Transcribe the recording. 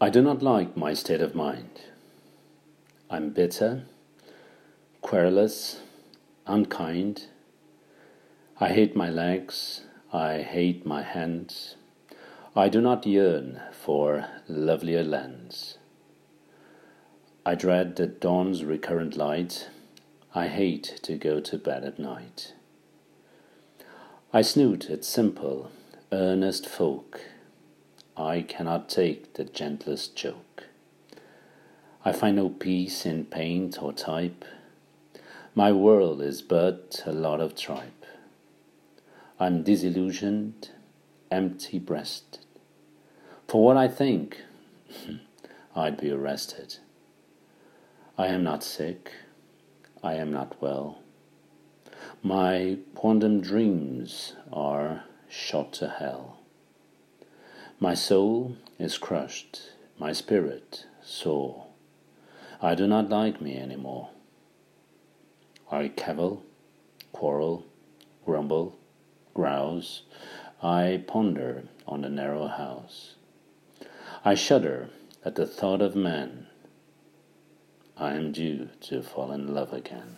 I do not like my state of mind. I'm bitter, querulous, unkind. I hate my legs, I hate my hands. I do not yearn for lovelier lands. I dread the dawn's recurrent light. I hate to go to bed at night. I snoot at simple, earnest folk I cannot take the gentlest joke. I find no peace in paint or type. My world is but a lot of tripe. I'm disillusioned, empty breasted. For what I think, I'd be arrested. I am not sick, I am not well. My quondam dreams are shot to hell. My soul is crushed, my spirit sore. I do not like me any more. I cavil, quarrel, grumble, grouse. I ponder on the narrow house. I shudder at the thought of man. I am due to fall in love again.